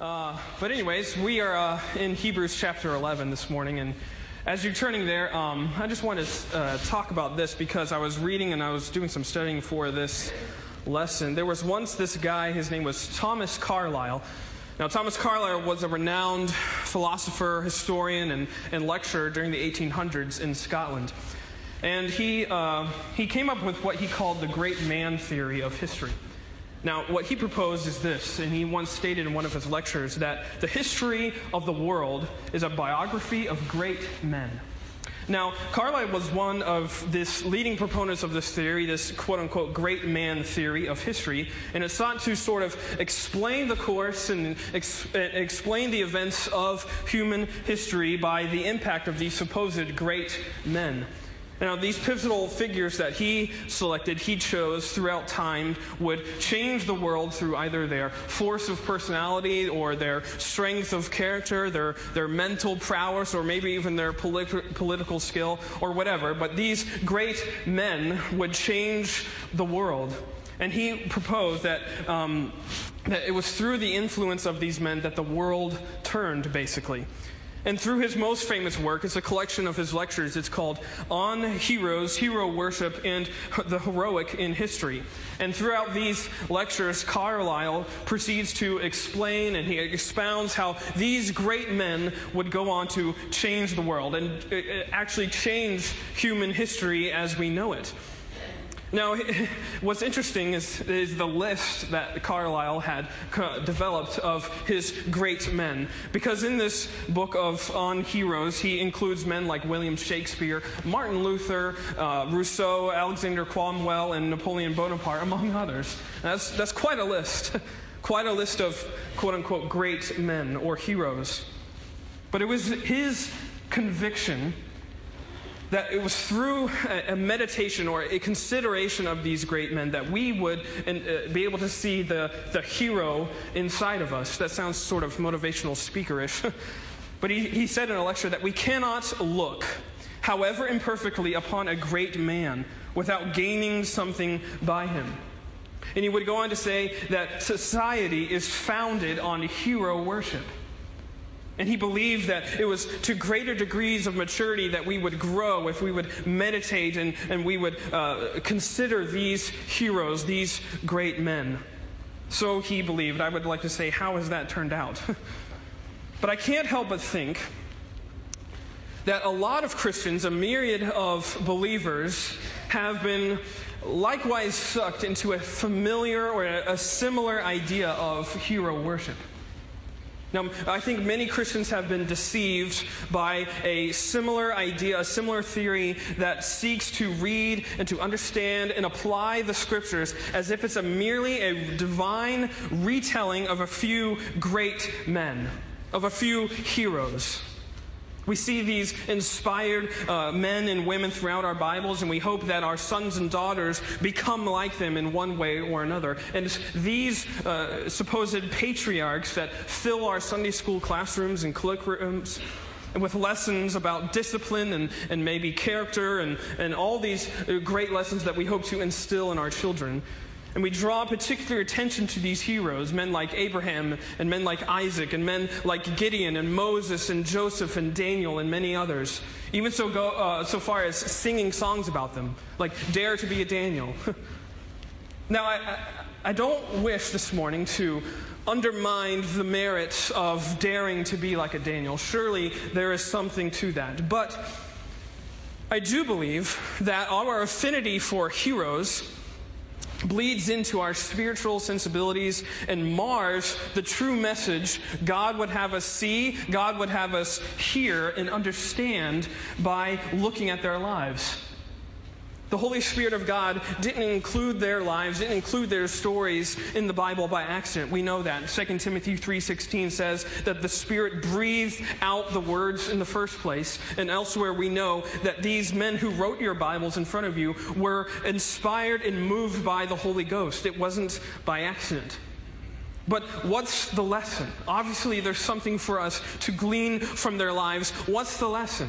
Uh, but, anyways, we are uh, in Hebrews chapter 11 this morning, and as you're turning there, um, I just want to uh, talk about this because I was reading and I was doing some studying for this lesson. There was once this guy, his name was Thomas Carlyle. Now, Thomas Carlyle was a renowned philosopher, historian, and, and lecturer during the 1800s in Scotland. And he, uh, he came up with what he called the great man theory of history. Now, what he proposed is this, and he once stated in one of his lectures that the history of the world is a biography of great men. Now, Carlyle was one of this leading proponents of this theory, this quote unquote great man theory of history, and it sought to sort of explain the course and ex- explain the events of human history by the impact of these supposed great men. Now, these pivotal figures that he selected, he chose throughout time, would change the world through either their force of personality or their strength of character, their, their mental prowess, or maybe even their politi- political skill, or whatever. But these great men would change the world. And he proposed that, um, that it was through the influence of these men that the world turned, basically. And through his most famous work, it's a collection of his lectures. It's called On Heroes, Hero Worship, and the Heroic in History. And throughout these lectures, Carlyle proceeds to explain and he expounds how these great men would go on to change the world and uh, actually change human history as we know it. Now, what's interesting is, is the list that Carlyle had developed of his great men. Because in this book of On Heroes, he includes men like William Shakespeare, Martin Luther, uh, Rousseau, Alexander Cromwell, and Napoleon Bonaparte, among others. That's, that's quite a list. quite a list of quote unquote great men or heroes. But it was his conviction that it was through a, meditation or a consideration of these great men that we would uh, be able to see the, the hero inside of us. That sounds sort of motivational speakerish. but he, he said in a lecture that we cannot look, however imperfectly, upon a great man without gaining something by him. And he would go on to say that society is founded on hero worship. And he believed that it was to greater degrees of maturity that we would grow if we would meditate and, and we would uh, consider these heroes, these great men. So he believed. I would like to say, how has that turned out? but I can't help but think that a lot of Christians, a myriad of believers, have been likewise sucked into a familiar or a similar idea of hero worship. Now, I think many Christians have been deceived by a similar idea, a similar theory that seeks to read and to understand and apply the scriptures as if it's a merely a divine retelling of a few great men, of a few heroes. We see these inspired uh, men and women throughout our Bibles, and we hope that our sons and daughters become like them in one way or another. And these uh, supposed patriarchs that fill our Sunday school classrooms and curriculums with lessons about discipline and, and maybe character and, and all these uh, great lessons that we hope to instill in our children. And we draw particular attention to these heroes, men like Abraham and men like Isaac and men like Gideon and Moses and Joseph and Daniel and many others. Even so, go, uh, so far as singing songs about them, like Dare to be a Daniel. now, I, I don't wish this morning to undermine the merit of daring to be like a Daniel. Surely there is something to that. But I do believe that our affinity for heroes bleeds into our spiritual sensibilities and mars the true message God would have us see, God would have us hear and understand by looking at their lives. The Holy Spirit of God didn't include their lives, didn't include their stories in the Bible by accident. We know that. 2 Timothy 3:16 says that the Spirit breathed out the words in the first place. And elsewhere we know that these men who wrote your Bibles in front of you were inspired and moved by the Holy Ghost. It wasn't by accident. But what's the lesson? Obviously, there's something for us to glean from their lives. What's the lesson?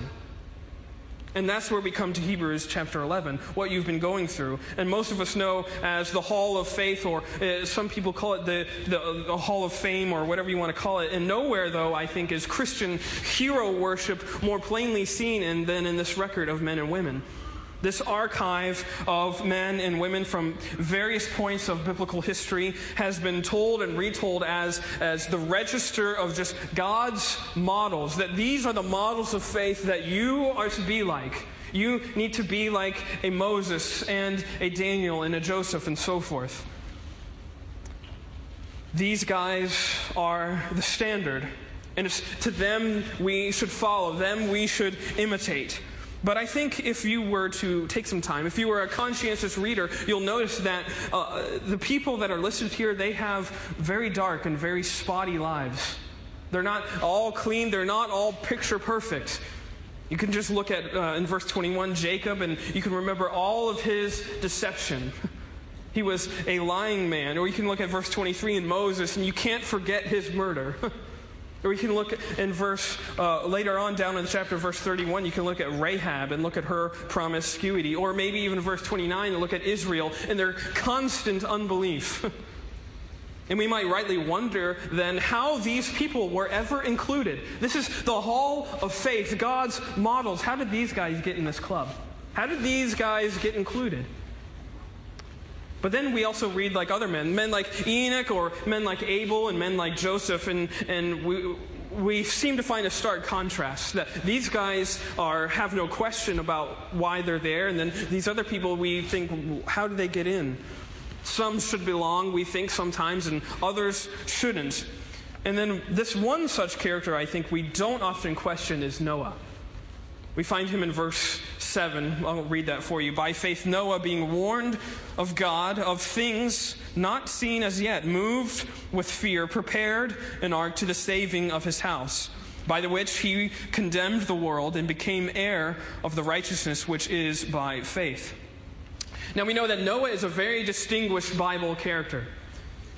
And that's where we come to Hebrews chapter 11, what you've been going through. And most of us know as the Hall of Faith, or uh, some people call it the, the, the, Hall of Fame, or whatever you want to call it. And nowhere, though, I think, is Christian hero worship more plainly seen in, than in this record of men and women. This archive of men and women from various points of biblical history has been told and retold as, as the register of just God's models, that these are the models of faith that you are to be like. You need to be like a Moses and a Daniel and a Joseph and so forth. These guys are the standard, and it's to them we should follow, them we should imitate. But I think if you were to take some time, if you were a conscientious reader, you'll notice that uh, the people that are listed here, they have very dark and very spotty lives. They're not all clean, they're not all picture perfect. You can just look at, uh, in verse 21, Jacob, and you can remember all of his deception. He was a lying man. Or you can look at verse 23 in Moses, and you can't forget his murder. Or we can look in verse, uh, later on down in the chapter verse 31, you can look at Rahab and look at her promiscuity. Or maybe even verse 29 and look at Israel and their constant unbelief. and we might rightly wonder then how these people were ever included. This is the hall of faith, God's models. How did these guys get in this club? How did these guys get included? But then we also read like other men, men like Enoch or men like Abel and men like Joseph, and, and we, we seem to find a stark contrast that these guys are have no question about why they're there, and then these other people we think, how do they get in? Some should belong, we think sometimes, and others shouldn't. And then this one such character I think we don't often question is Noah. We find him in verse 7. I'll read that for you. By faith, Noah, being warned of God of things not seen as yet, moved with fear, prepared an ark to the saving of his house, by the which he condemned the world and became heir of the righteousness which is by faith. Now we know that Noah is a very distinguished Bible character.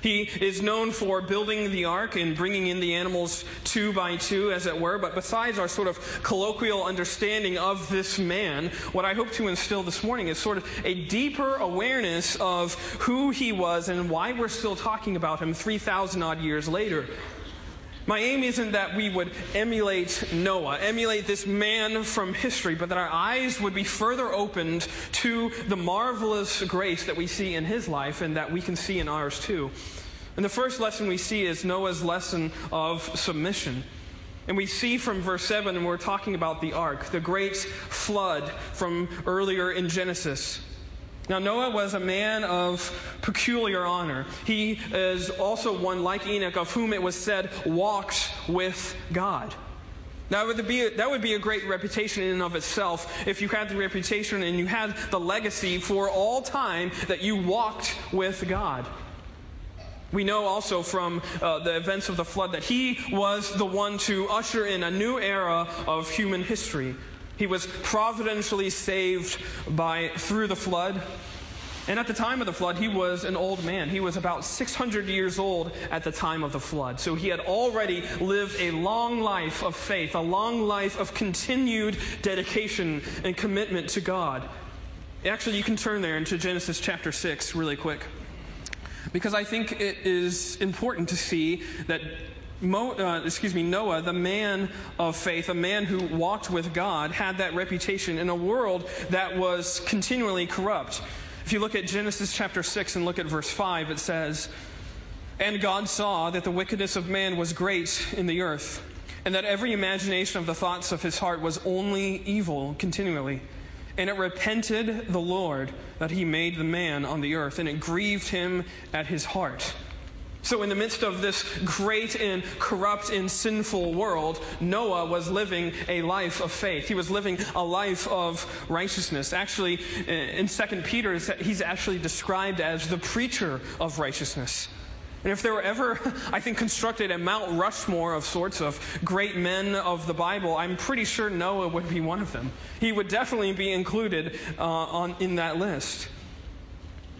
He is known for building the ark and bringing in the animals two by two, as it were. But besides our sort of colloquial understanding of this man, what I hope to instill this morning is sort of a deeper awareness of who he was and why we're still talking about him 3,000 odd years later. My aim isn't that we would emulate Noah, emulate this man from history, but that our eyes would be further opened to the marvelous grace that we see in his life and that we can see in ours too. And the first lesson we see is Noah's lesson of submission. And we see from verse 7, and we're talking about the ark, the great flood from earlier in Genesis. Now, Noah was a man of peculiar honor. He is also one like Enoch, of whom it was said, walked with God. Now that would, be, that would be a great reputation in and of itself if you had the reputation and you had the legacy for all time that you walked with God. We know also from uh, the events of the flood that he was the one to usher in a new era of human history he was providentially saved by through the flood. And at the time of the flood, he was an old man. He was about 600 years old at the time of the flood. So he had already lived a long life of faith, a long life of continued dedication and commitment to God. Actually, you can turn there into Genesis chapter 6 really quick. Because I think it is important to see that Mo, uh, excuse me, Noah, the man of faith, a man who walked with God, had that reputation in a world that was continually corrupt. If you look at Genesis chapter 6 and look at verse 5, it says, And God saw that the wickedness of man was great in the earth, and that every imagination of the thoughts of his heart was only evil continually. And it repented the Lord that he made the man on the earth, and it grieved him at his heart. So, in the midst of this great and corrupt and sinful world, Noah was living a life of faith. He was living a life of righteousness. Actually, in 2 Peter, he's actually described as the preacher of righteousness. And if there were ever, I think, constructed a Mount Rushmore of sorts of great men of the Bible, I'm pretty sure Noah would be one of them. He would definitely be included uh, on, in that list.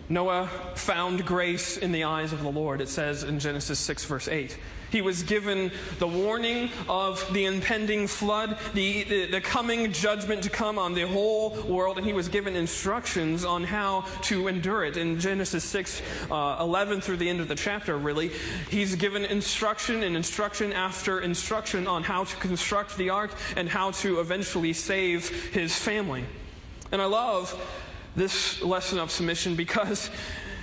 Noah found grace in the eyes of the Lord, it says in Genesis 6, verse 8. He was given the warning of the impending flood, the, the, the, coming judgment to come on the whole world, and he was given instructions on how to endure it. In Genesis 6, uh, 11 through the end of the chapter, really, he's given instruction and instruction after instruction on how to construct the ark and how to eventually save his family. And I love this lesson of submission because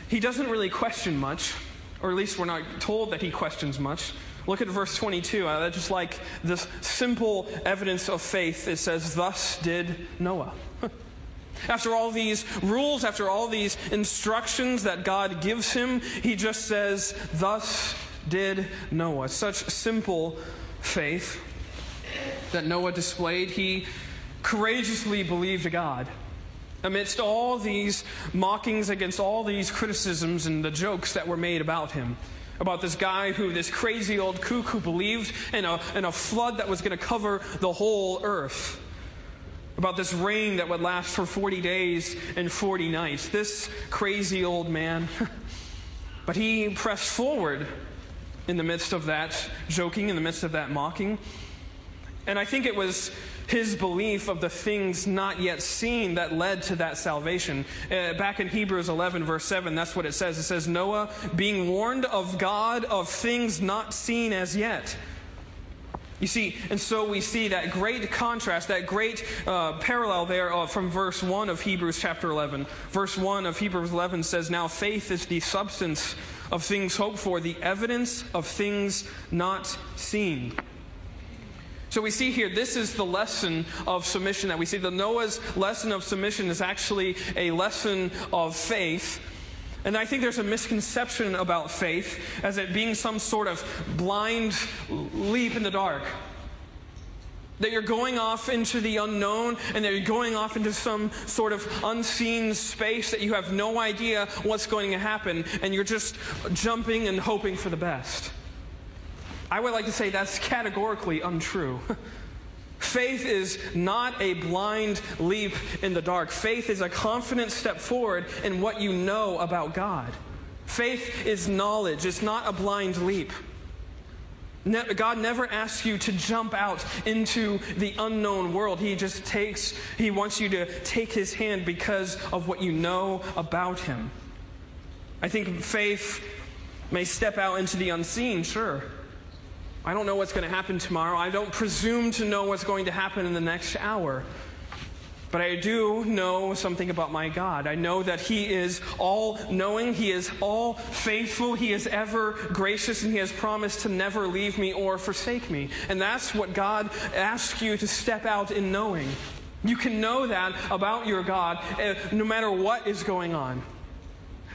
he doesn't really question much, or at least we're not told that he questions much. Look at verse 22. I just like this simple evidence of faith. It says, Thus did Noah. After all these rules, after all these instructions that God gives him, he just says, Thus did Noah. Such simple faith that Noah displayed. He courageously believed God amidst all these mockings against all these criticisms and the jokes that were made about him. About this guy who, this crazy old kook who believed in a, in a flood that was going to cover the whole earth. About this rain that would last for 40 days and 40 nights. This crazy old man. but he pressed forward in the midst of that joking, in the midst of that mocking. And I think it was his belief of the things not yet seen that led to that salvation. Uh, back in Hebrews 11, verse 7, that's what it says. It says, Noah being warned of God of things not seen as yet. You see, and so we see that great contrast, that great uh, parallel there uh, from verse 1 of Hebrews chapter 11. Verse 1 of Hebrews 11 says, Now faith is the substance of things hoped for, the evidence of things not seen. So we see here, this is the lesson of submission that we see. The Noah's lesson of submission is actually a lesson of faith. And I think there's a misconception about faith as it being some sort of blind leap in the dark. That you're going off into the unknown and that you're going off into some sort of unseen space that you have no idea what's going to happen and you're just jumping and hoping for the best. I would like to say that's categorically untrue. Faith is not a blind leap in the dark. Faith is a confident step forward in what you know about God. Faith is knowledge, it's not a blind leap. God never asks you to jump out into the unknown world. He just takes, He wants you to take His hand because of what you know about Him. I think faith may step out into the unseen, sure. I don't know what's going to happen tomorrow. I don't presume to know what's going to happen in the next hour. But I do know something about my God. I know that He is all knowing, He is all faithful, He is ever gracious, and He has promised to never leave me or forsake me. And that's what God asks you to step out in knowing. You can know that about your God eh, no matter what is going on.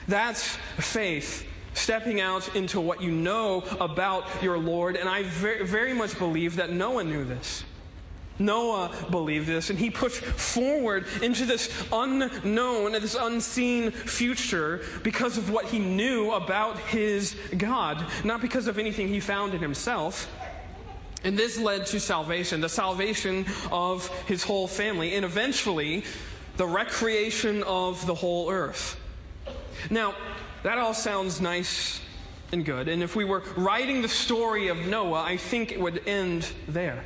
That's faith stepping out into what you know about your Lord. And I very, very much believe that Noah knew this. Noah believed this, and he pushed forward into this unknown, this unseen future because of what he knew about his God, not because of anything he found in himself. And this led to salvation, the salvation of his whole family, and eventually the recreation of the whole earth. Now, that all sounds nice and good. And if we were writing the story of Noah, I think it would end there.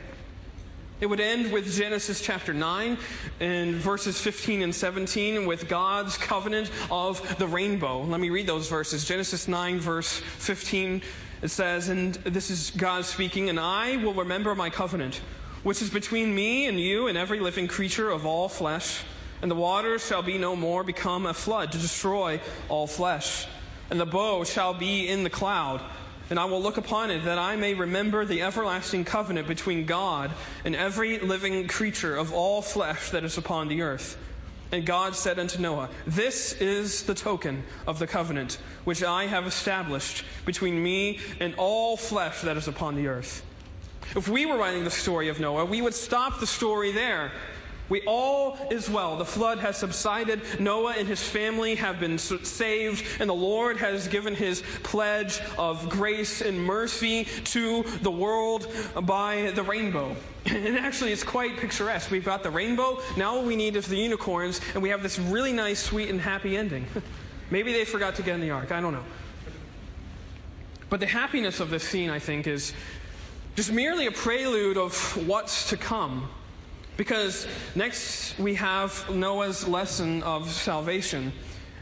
It would end with Genesis chapter 9 and verses 15 and 17 with God's covenant of the rainbow. Let me read those verses. Genesis 9, verse 15, it says, and this is God speaking, and I will remember my covenant, which is between me and you and every living creature of all flesh and the waters shall be no more become a flood to destroy all flesh. And the bow shall be in the cloud. And I will look upon it that I may remember the everlasting covenant between God and every living creature of all flesh that is upon the earth. And God said unto Noah, This is the token of the covenant which I have established between me and all flesh that is upon the earth. If we were writing the story of Noah, we would stop the story there we all is well. The flood has subsided. Noah and his family have been saved, and the Lord has given his pledge of grace and mercy to the world by the rainbow. And actually, it's quite picturesque. We've got the rainbow. Now, all we need is the unicorns, and we have this really nice, sweet, and happy ending. Maybe they forgot to get in the ark. I don't know. But the happiness of this scene, I think, is just merely a prelude of what's to come. Because next we have Noah's lesson of salvation.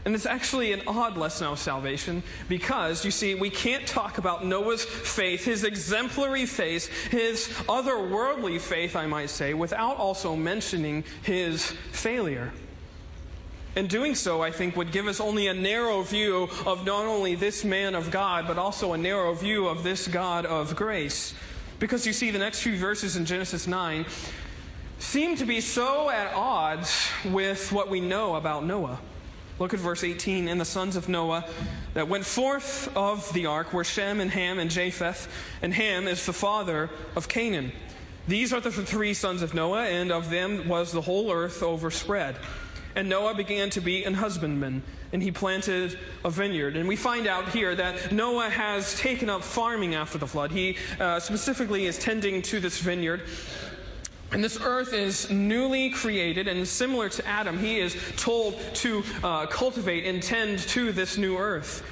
And it's actually an odd lesson of salvation because, you see, we can't talk about Noah's faith, his exemplary faith, his otherworldly faith, I might say, without also mentioning his failure. And doing so, I think, would give us only a narrow view of not only this man of God, but also a narrow view of this God of grace. Because you see, the next few verses in Genesis 9 seem to be so at odds with what we know about Noah. Look at verse 18. And the sons of Noah that went forth of the ark were Shem and Ham and Japheth, and Ham is the father of Canaan. These are the three sons of Noah, and of them was the whole earth overspread. And Noah began to be an husbandman, and he planted a vineyard. And we find out here that Noah has taken up farming after the flood. He uh, specifically is tending to this vineyard. And this earth is newly created, and similar to Adam, he is told to uh, cultivate and tend to this new earth.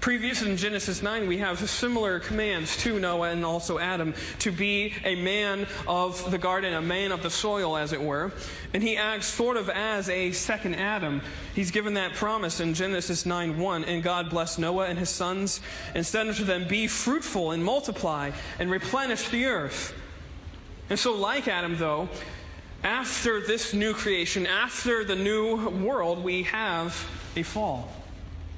Previous in Genesis 9, we have similar commands to Noah and also Adam to be a man of the garden, a man of the soil, as it were. And he acts sort of as a second Adam. He's given that promise in Genesis 9 1. And God blessed Noah and his sons and said unto them, Be fruitful and multiply and replenish the earth. And so, like Adam, though, after this new creation, after the new world, we have a fall.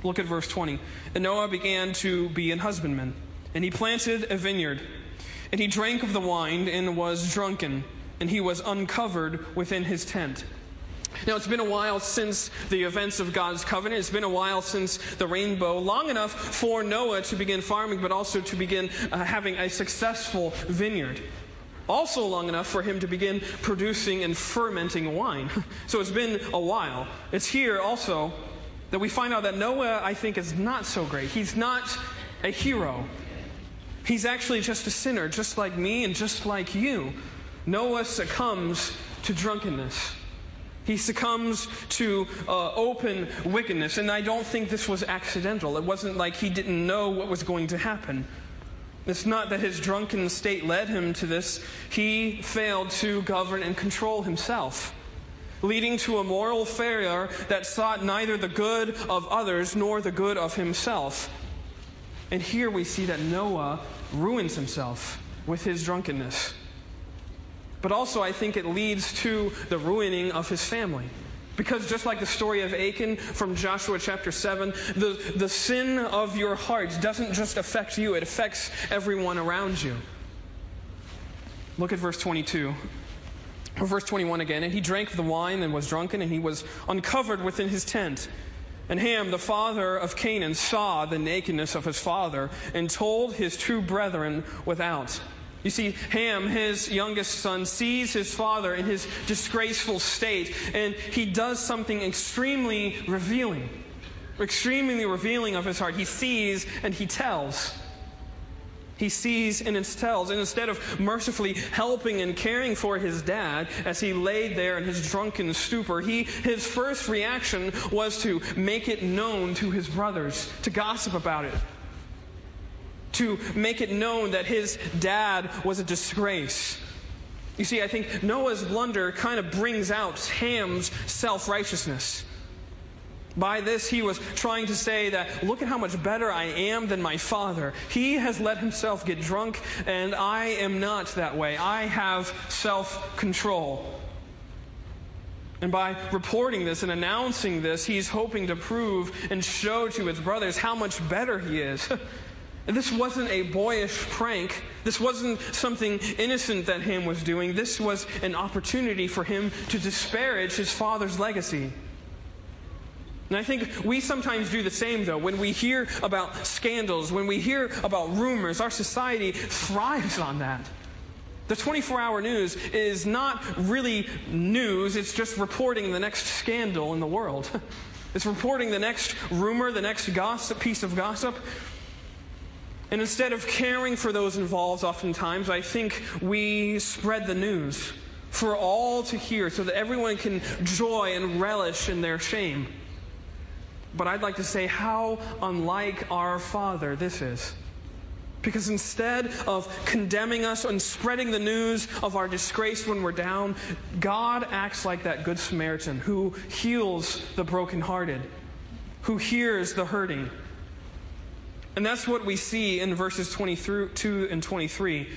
Look at verse 20. And Noah began to be an husbandman, and he planted a vineyard, and he drank of the wine and was drunken, and he was uncovered within his tent. Now, it's been a while since the events of God's covenant. It's been a while since the rainbow, long enough for Noah to begin farming, but also to begin uh, having a successful vineyard also long enough for him to begin producing and fermenting wine. So it's been a while. It's here also that we find out that Noah, I think, is not so great. He's not a hero. He's actually just a sinner, just like me and just like you. Noah succumbs to drunkenness. He succumbs to uh, open wickedness. And I don't think this was accidental. It wasn't like he didn't know what was going to happen. It's not that his drunken state led him to this. He failed to govern and control himself, leading to a moral failure that sought neither the good of others nor the good of himself. And here we see that Noah ruins himself with his drunkenness. But also, I think it leads to the ruining of his family. Because just like the story of Achan from Joshua chapter 7, the, the sin of your heart doesn't just affect you, it affects everyone around you. Look at verse 22. Or verse 21 again. And he drank the wine and was drunken, and he was uncovered within his tent. And Ham, the father of Canaan, saw the nakedness of his father and told his two brethren without. You see, Ham, his youngest son, sees his father in his disgraceful state, and he does something extremely revealing. Extremely revealing of his heart. He sees and he tells. He sees and tells. And instead of mercifully helping and caring for his dad as he laid there in his drunken stupor, he, his first reaction was to make it known to his brothers, to gossip about it, to make it known that his dad was a disgrace. You see, I think Noah's blunder kind of brings out Ham's self righteousness. By this, he was trying to say that, look at how much better I am than my father. He has let himself get drunk, and I am not that way. I have self control. And by reporting this and announcing this, he's hoping to prove and show to his brothers how much better he is. This wasn't a boyish prank. This wasn't something innocent that Ham was doing. This was an opportunity for him to disparage his father's legacy. And I think we sometimes do the same, though. When we hear about scandals, when we hear about rumors, our society thrives on that. The 24 hour news is not really news, it's just reporting the next scandal in the world. It's reporting the next rumor, the next gossip, piece of gossip. And instead of caring for those involved, oftentimes, I think we spread the news for all to hear so that everyone can joy and relish in their shame. But I'd like to say how unlike our Father this is. Because instead of condemning us and spreading the news of our disgrace when we're down, God acts like that Good Samaritan who heals the brokenhearted, who hears the hurting. And that's what we see in verses 22 and 23.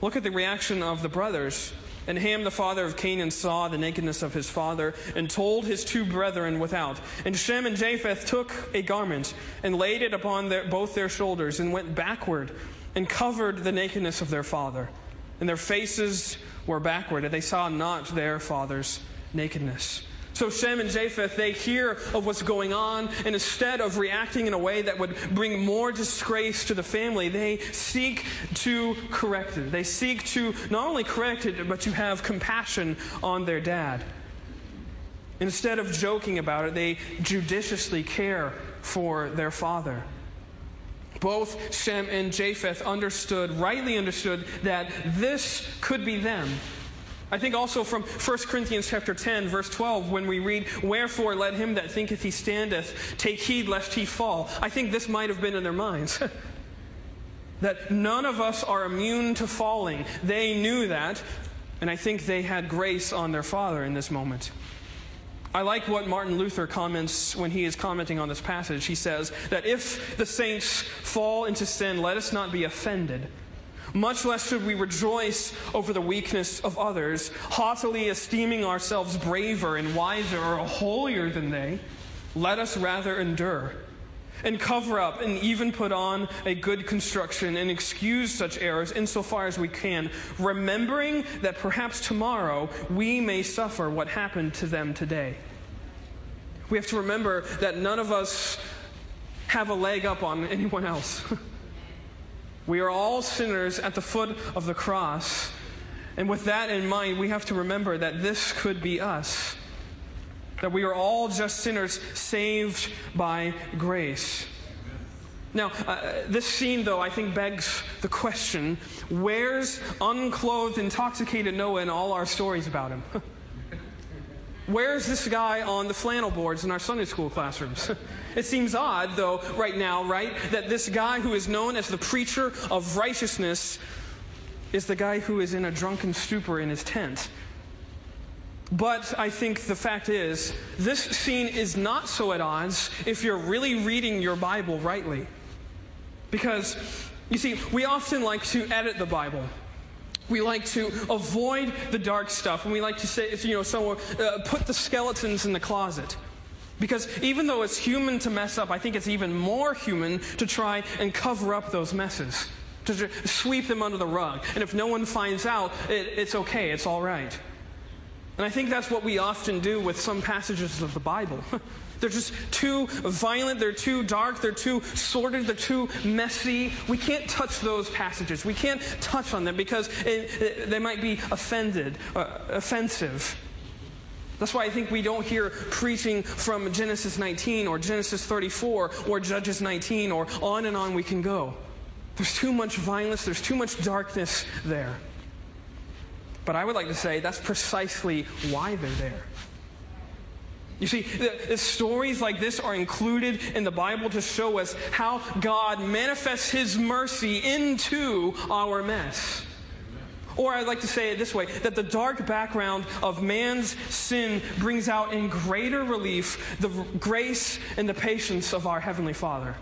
Look at the reaction of the brothers. And Ham, the father of Canaan, saw the nakedness of his father and told his two brethren without. And Shem and Japheth took a garment and laid it upon their, both their shoulders and went backward and covered the nakedness of their father. And their faces were backward, and they saw not their father's nakedness. So Shem and Japheth, they hear of what's going on, and instead of reacting in a way that would bring more disgrace to the family, they seek to correct it. They seek to not only correct it, but to have compassion on their dad. Instead of joking about it, they judiciously care for their father. Both Shem and Japheth understood, rightly understood, that this could be them I think also from 1 Corinthians chapter 10 verse 12 when we read wherefore let him that thinketh he standeth take heed lest he fall. I think this might have been in their minds. that none of us are immune to falling. They knew that and I think they had grace on their father in this moment. I like what Martin Luther comments when he is commenting on this passage. He says that if the saints fall into sin, let us not be offended much less should we rejoice over the weakness of others, haughtily esteeming ourselves braver and wiser or holier than they. Let us rather endure and cover up and even put on a good construction and excuse such errors insofar as we can, remembering that perhaps tomorrow we may suffer what happened to them today. We have to remember that none of us have a leg up on anyone else. We are all sinners at the foot of the cross. And with that in mind, we have to remember that this could be us. That we are all just sinners saved by grace. Now, uh, this scene, though, I think begs the question where's unclothed, intoxicated Noah in all our stories about him? Where's this guy on the flannel boards in our Sunday school classrooms? It seems odd, though, right now, right, that this guy who is known as the preacher of righteousness is the guy who is in a drunken stupor in his tent. But I think the fact is, this scene is not so at odds if you're really reading your Bible rightly. Because, you see, we often like to edit the Bible. We like to avoid the dark stuff, and we like to say, you know, uh, put the skeletons in the closet. Because even though it's human to mess up, I think it's even more human to try and cover up those messes, to sweep them under the rug. And if no one finds out, it, it's okay, it's all right. And I think that's what we often do with some passages of the Bible. They're just too violent, they're too dark, they're too sordid, they're too messy. We can't touch those passages. We can't touch on them because it, it, they might be offended, uh, offensive. That's why I think we don't hear preaching from Genesis 19 or Genesis 34 or Judges 19 or on and on we can go. There's too much violence, there's too much darkness there. But I would like to say that's precisely why they're there. You see, the, the, stories like this are included in the Bible to show us how God manifests His mercy into our mess. Or I'd like to say it this way that the dark background of man's sin brings out in greater relief the grace and the patience of our Heavenly Father.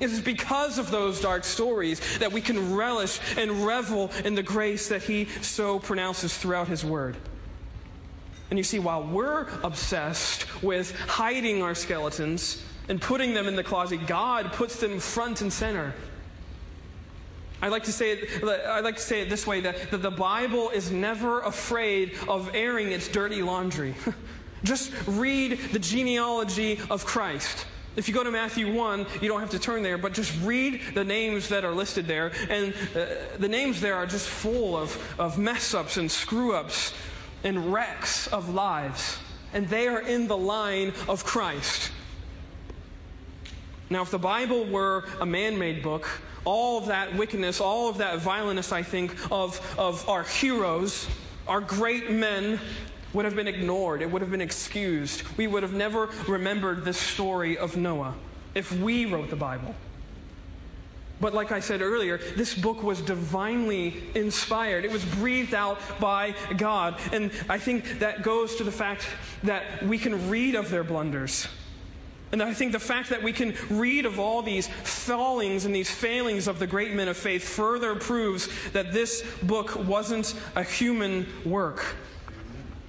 It is because of those dark stories that we can relish and revel in the grace that He so pronounces throughout His Word. And you see, while we're obsessed with hiding our skeletons and putting them in the closet, God puts them front and center I like to say it, I like to say it this way that, that the Bible is never afraid of airing its dirty laundry. Just read the genealogy of Christ. If you go to Matthew 1, you don't have to turn there, but just read the names that are listed there. And uh, the names there are just full of, of mess ups and screw ups and wrecks of lives. And they are in the line of Christ. Now, if the Bible were a man made book, all of that wickedness, all of that violence, I think, of, of our heroes, our great men, would have been ignored, it would have been excused. We would have never remembered this story of Noah if we wrote the Bible. But like I said earlier, this book was divinely inspired. It was breathed out by God. And I think that goes to the fact that we can read of their blunders. And I think the fact that we can read of all these fallings and these failings of the great men of faith further proves that this book wasn't a human work.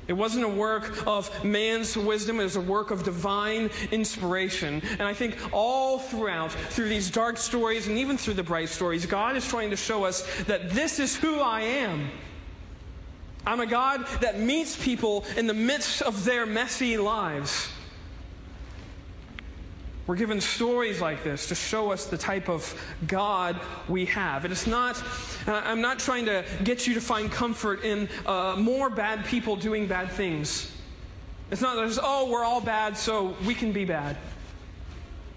It wasn't a work of man's wisdom, it was a work of divine inspiration. And I think all throughout, through these dark stories and even through the bright stories, God is trying to show us that this is who I am. I'm a God that meets people in the midst of their messy lives. We're given stories like this to show us the type of God we have. And it's not, I'm not trying to get you to find comfort in uh, more bad people doing bad things. It's not just, oh, we're all bad, so we can be bad.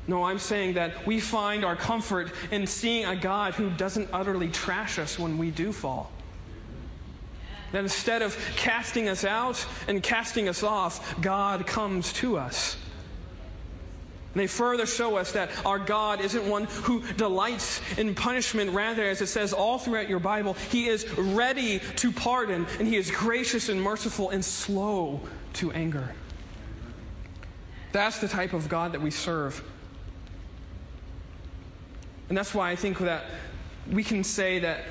No, I'm saying that we find our comfort in seeing a God who doesn't utterly trash us when we do fall. That instead of casting us out and casting us off, God comes to us. And they further show us that our God isn't one who delights in punishment. Rather, as it says all throughout your Bible, He is ready to pardon, and He is gracious and merciful and slow to anger. That's the type of God that we serve. And that's why I think that we can say that,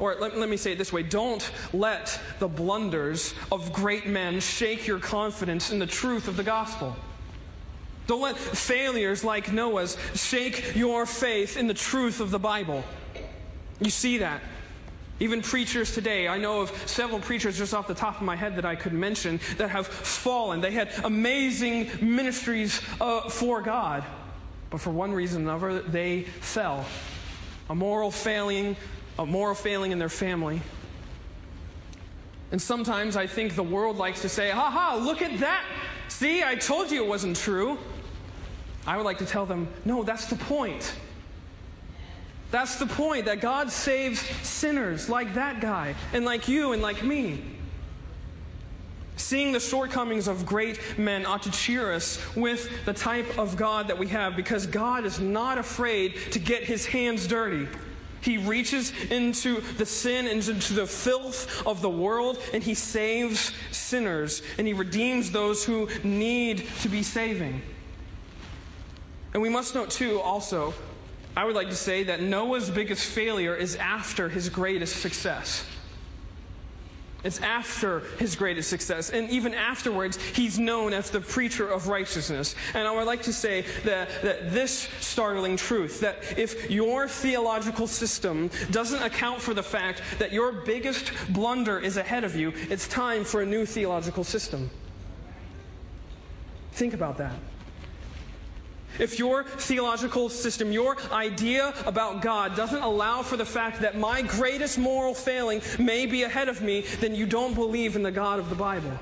or let, let me say it this way don't let the blunders of great men shake your confidence in the truth of the gospel. Don't let failures like Noah's shake your faith in the truth of the Bible. You see that. Even preachers today, I know of several preachers just off the top of my head that I could mention that have fallen. They had amazing ministries uh, for God, but for one reason or another, they fell. A moral failing, a moral failing in their family. And sometimes I think the world likes to say, ha ha, look at that. See, I told you it wasn't true. I would like to tell them, no, that's the point. That's the point that God saves sinners like that guy, and like you, and like me. Seeing the shortcomings of great men ought to cheer us with the type of God that we have because God is not afraid to get his hands dirty. He reaches into the sin and into the filth of the world and he saves sinners and he redeems those who need to be saving. And we must note, too, also, I would like to say that Noah's biggest failure is after his greatest success. It's after his greatest success. And even afterwards, he's known as the preacher of righteousness. And I would like to say that, that this startling truth that if your theological system doesn't account for the fact that your biggest blunder is ahead of you, it's time for a new theological system. Think about that. If your theological system, your idea about God doesn't allow for the fact that my greatest moral failing may be ahead of me, then you don't believe in the God of the Bible.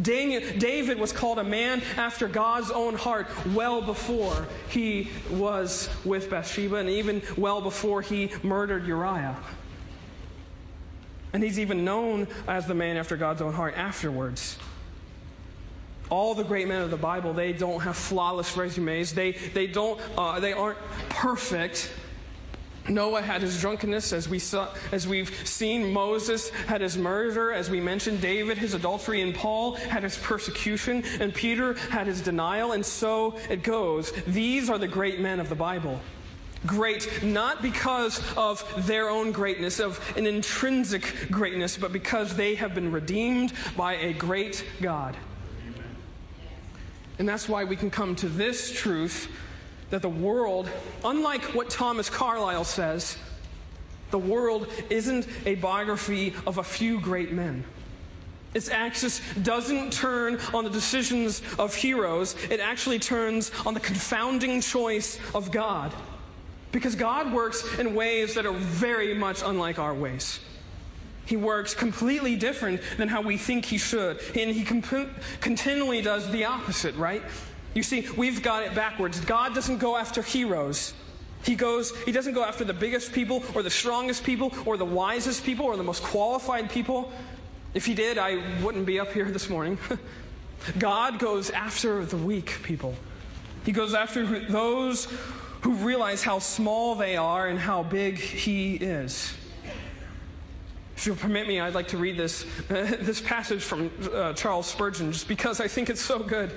Daniel, David was called a man after God's own heart well before he was with Bathsheba and even well before he murdered Uriah. And he's even known as the man after God's own heart afterwards all the great men of the Bible, they don't have flawless resumes. They, they, don't, uh, they aren't perfect. Noah had his drunkenness, as, we saw, as we've seen. Moses had his murder, as we mentioned. David, his adultery. And Paul had his persecution. And Peter had his denial. And so it goes. These are the great men of the Bible. Great, not because of their own greatness, of an intrinsic greatness, but because they have been redeemed by a great God. And that's why we can come to this truth that the world, unlike what Thomas Carlyle says, the world isn't a biography of a few great men. Its axis doesn't turn on the decisions of heroes, it actually turns on the confounding choice of God. Because God works in ways that are very much unlike our ways. He works completely different than how we think he should. And he comp- continually does the opposite, right? You see, we've got it backwards. God doesn't go after heroes. He goes, he doesn't go after the biggest people or the strongest people or the wisest people or the most qualified people. If he did, I wouldn't be up here this morning. God goes after the weak people. He goes after those who realize how small they are and how big he is. If you'll permit me, I'd like to read this, uh, this passage from uh, Charles Spurgeon just because I think it's so good.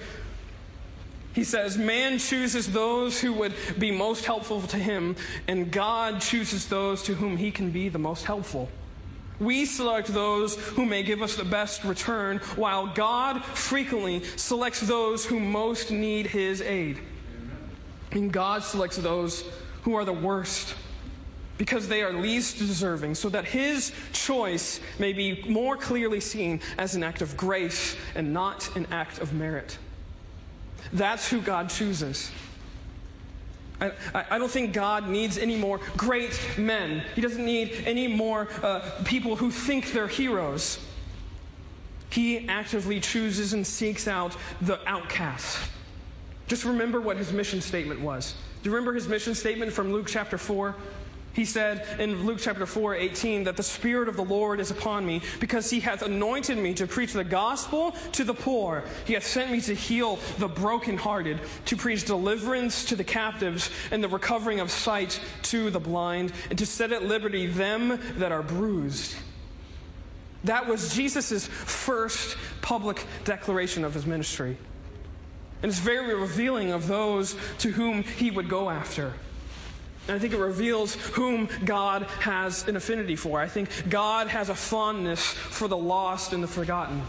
He says, Man chooses those who would be most helpful to him, and God chooses those to whom he can be the most helpful. We select those who may give us the best return, while God frequently selects those who most need his aid. And God selects those who are the worst because they are least deserving, so that his choice may be more clearly seen as an act of grace and not an act of merit. That's who God chooses. I, I, don't think God needs any more great men. He doesn't need any more uh, people who think they're heroes. He actively chooses and seeks out the outcasts. Just remember what his mission statement was. Do you remember his mission statement from Luke chapter 4? He said in Luke chapter 4, 18, that the Spirit of the Lord is upon me because he hath anointed me to preach the gospel to the poor. He hath sent me to heal the brokenhearted, to preach deliverance to the captives, and the recovering of sight to the blind, and to set at liberty them that are bruised. That was Jesus' first public declaration of his ministry. And it's very revealing of those to whom he would go after. And I think it reveals whom God has an affinity for. I think God has a fondness for the lost and the forgotten.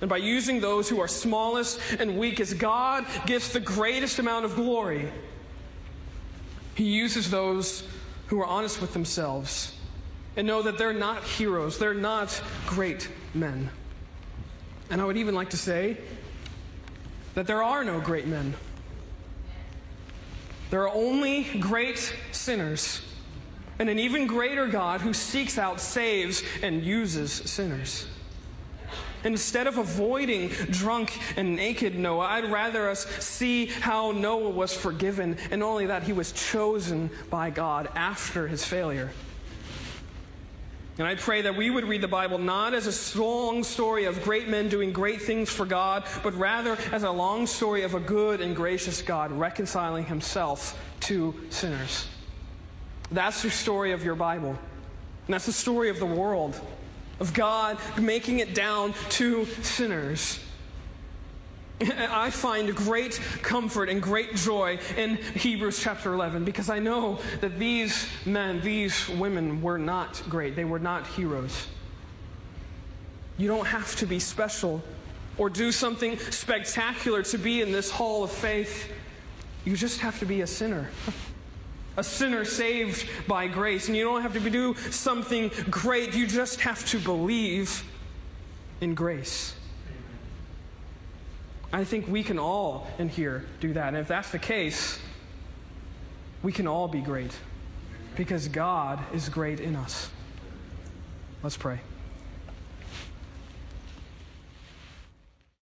And by using those who are smallest and weakest, God gets the greatest amount of glory. He uses those who are honest with themselves and know that they're not heroes, they're not great men. And I would even like to say that there are no great men. There are only great sinners, and an even greater God who seeks out, saves, and uses sinners. Instead of avoiding drunk and naked Noah, I'd rather us see how Noah was forgiven, and only that he was chosen by God after his failure. And I pray that we would read the Bible not as a long story of great men doing great things for God, but rather as a long story of a good and gracious God reconciling himself to sinners. That's the story of your Bible. And that's the story of the world, of God making it down to sinners I find great comfort and great joy in Hebrews chapter 11 because I know that these men, these women were not great. They were not heroes. You don't have to be special or do something spectacular to be in this hall of faith. You just have to be a sinner. A sinner saved by grace. And you don't have to do something great. You just have to believe in grace. I think we can all in here do that. And if that's the case, we can all be great because God is great in us. Let's pray.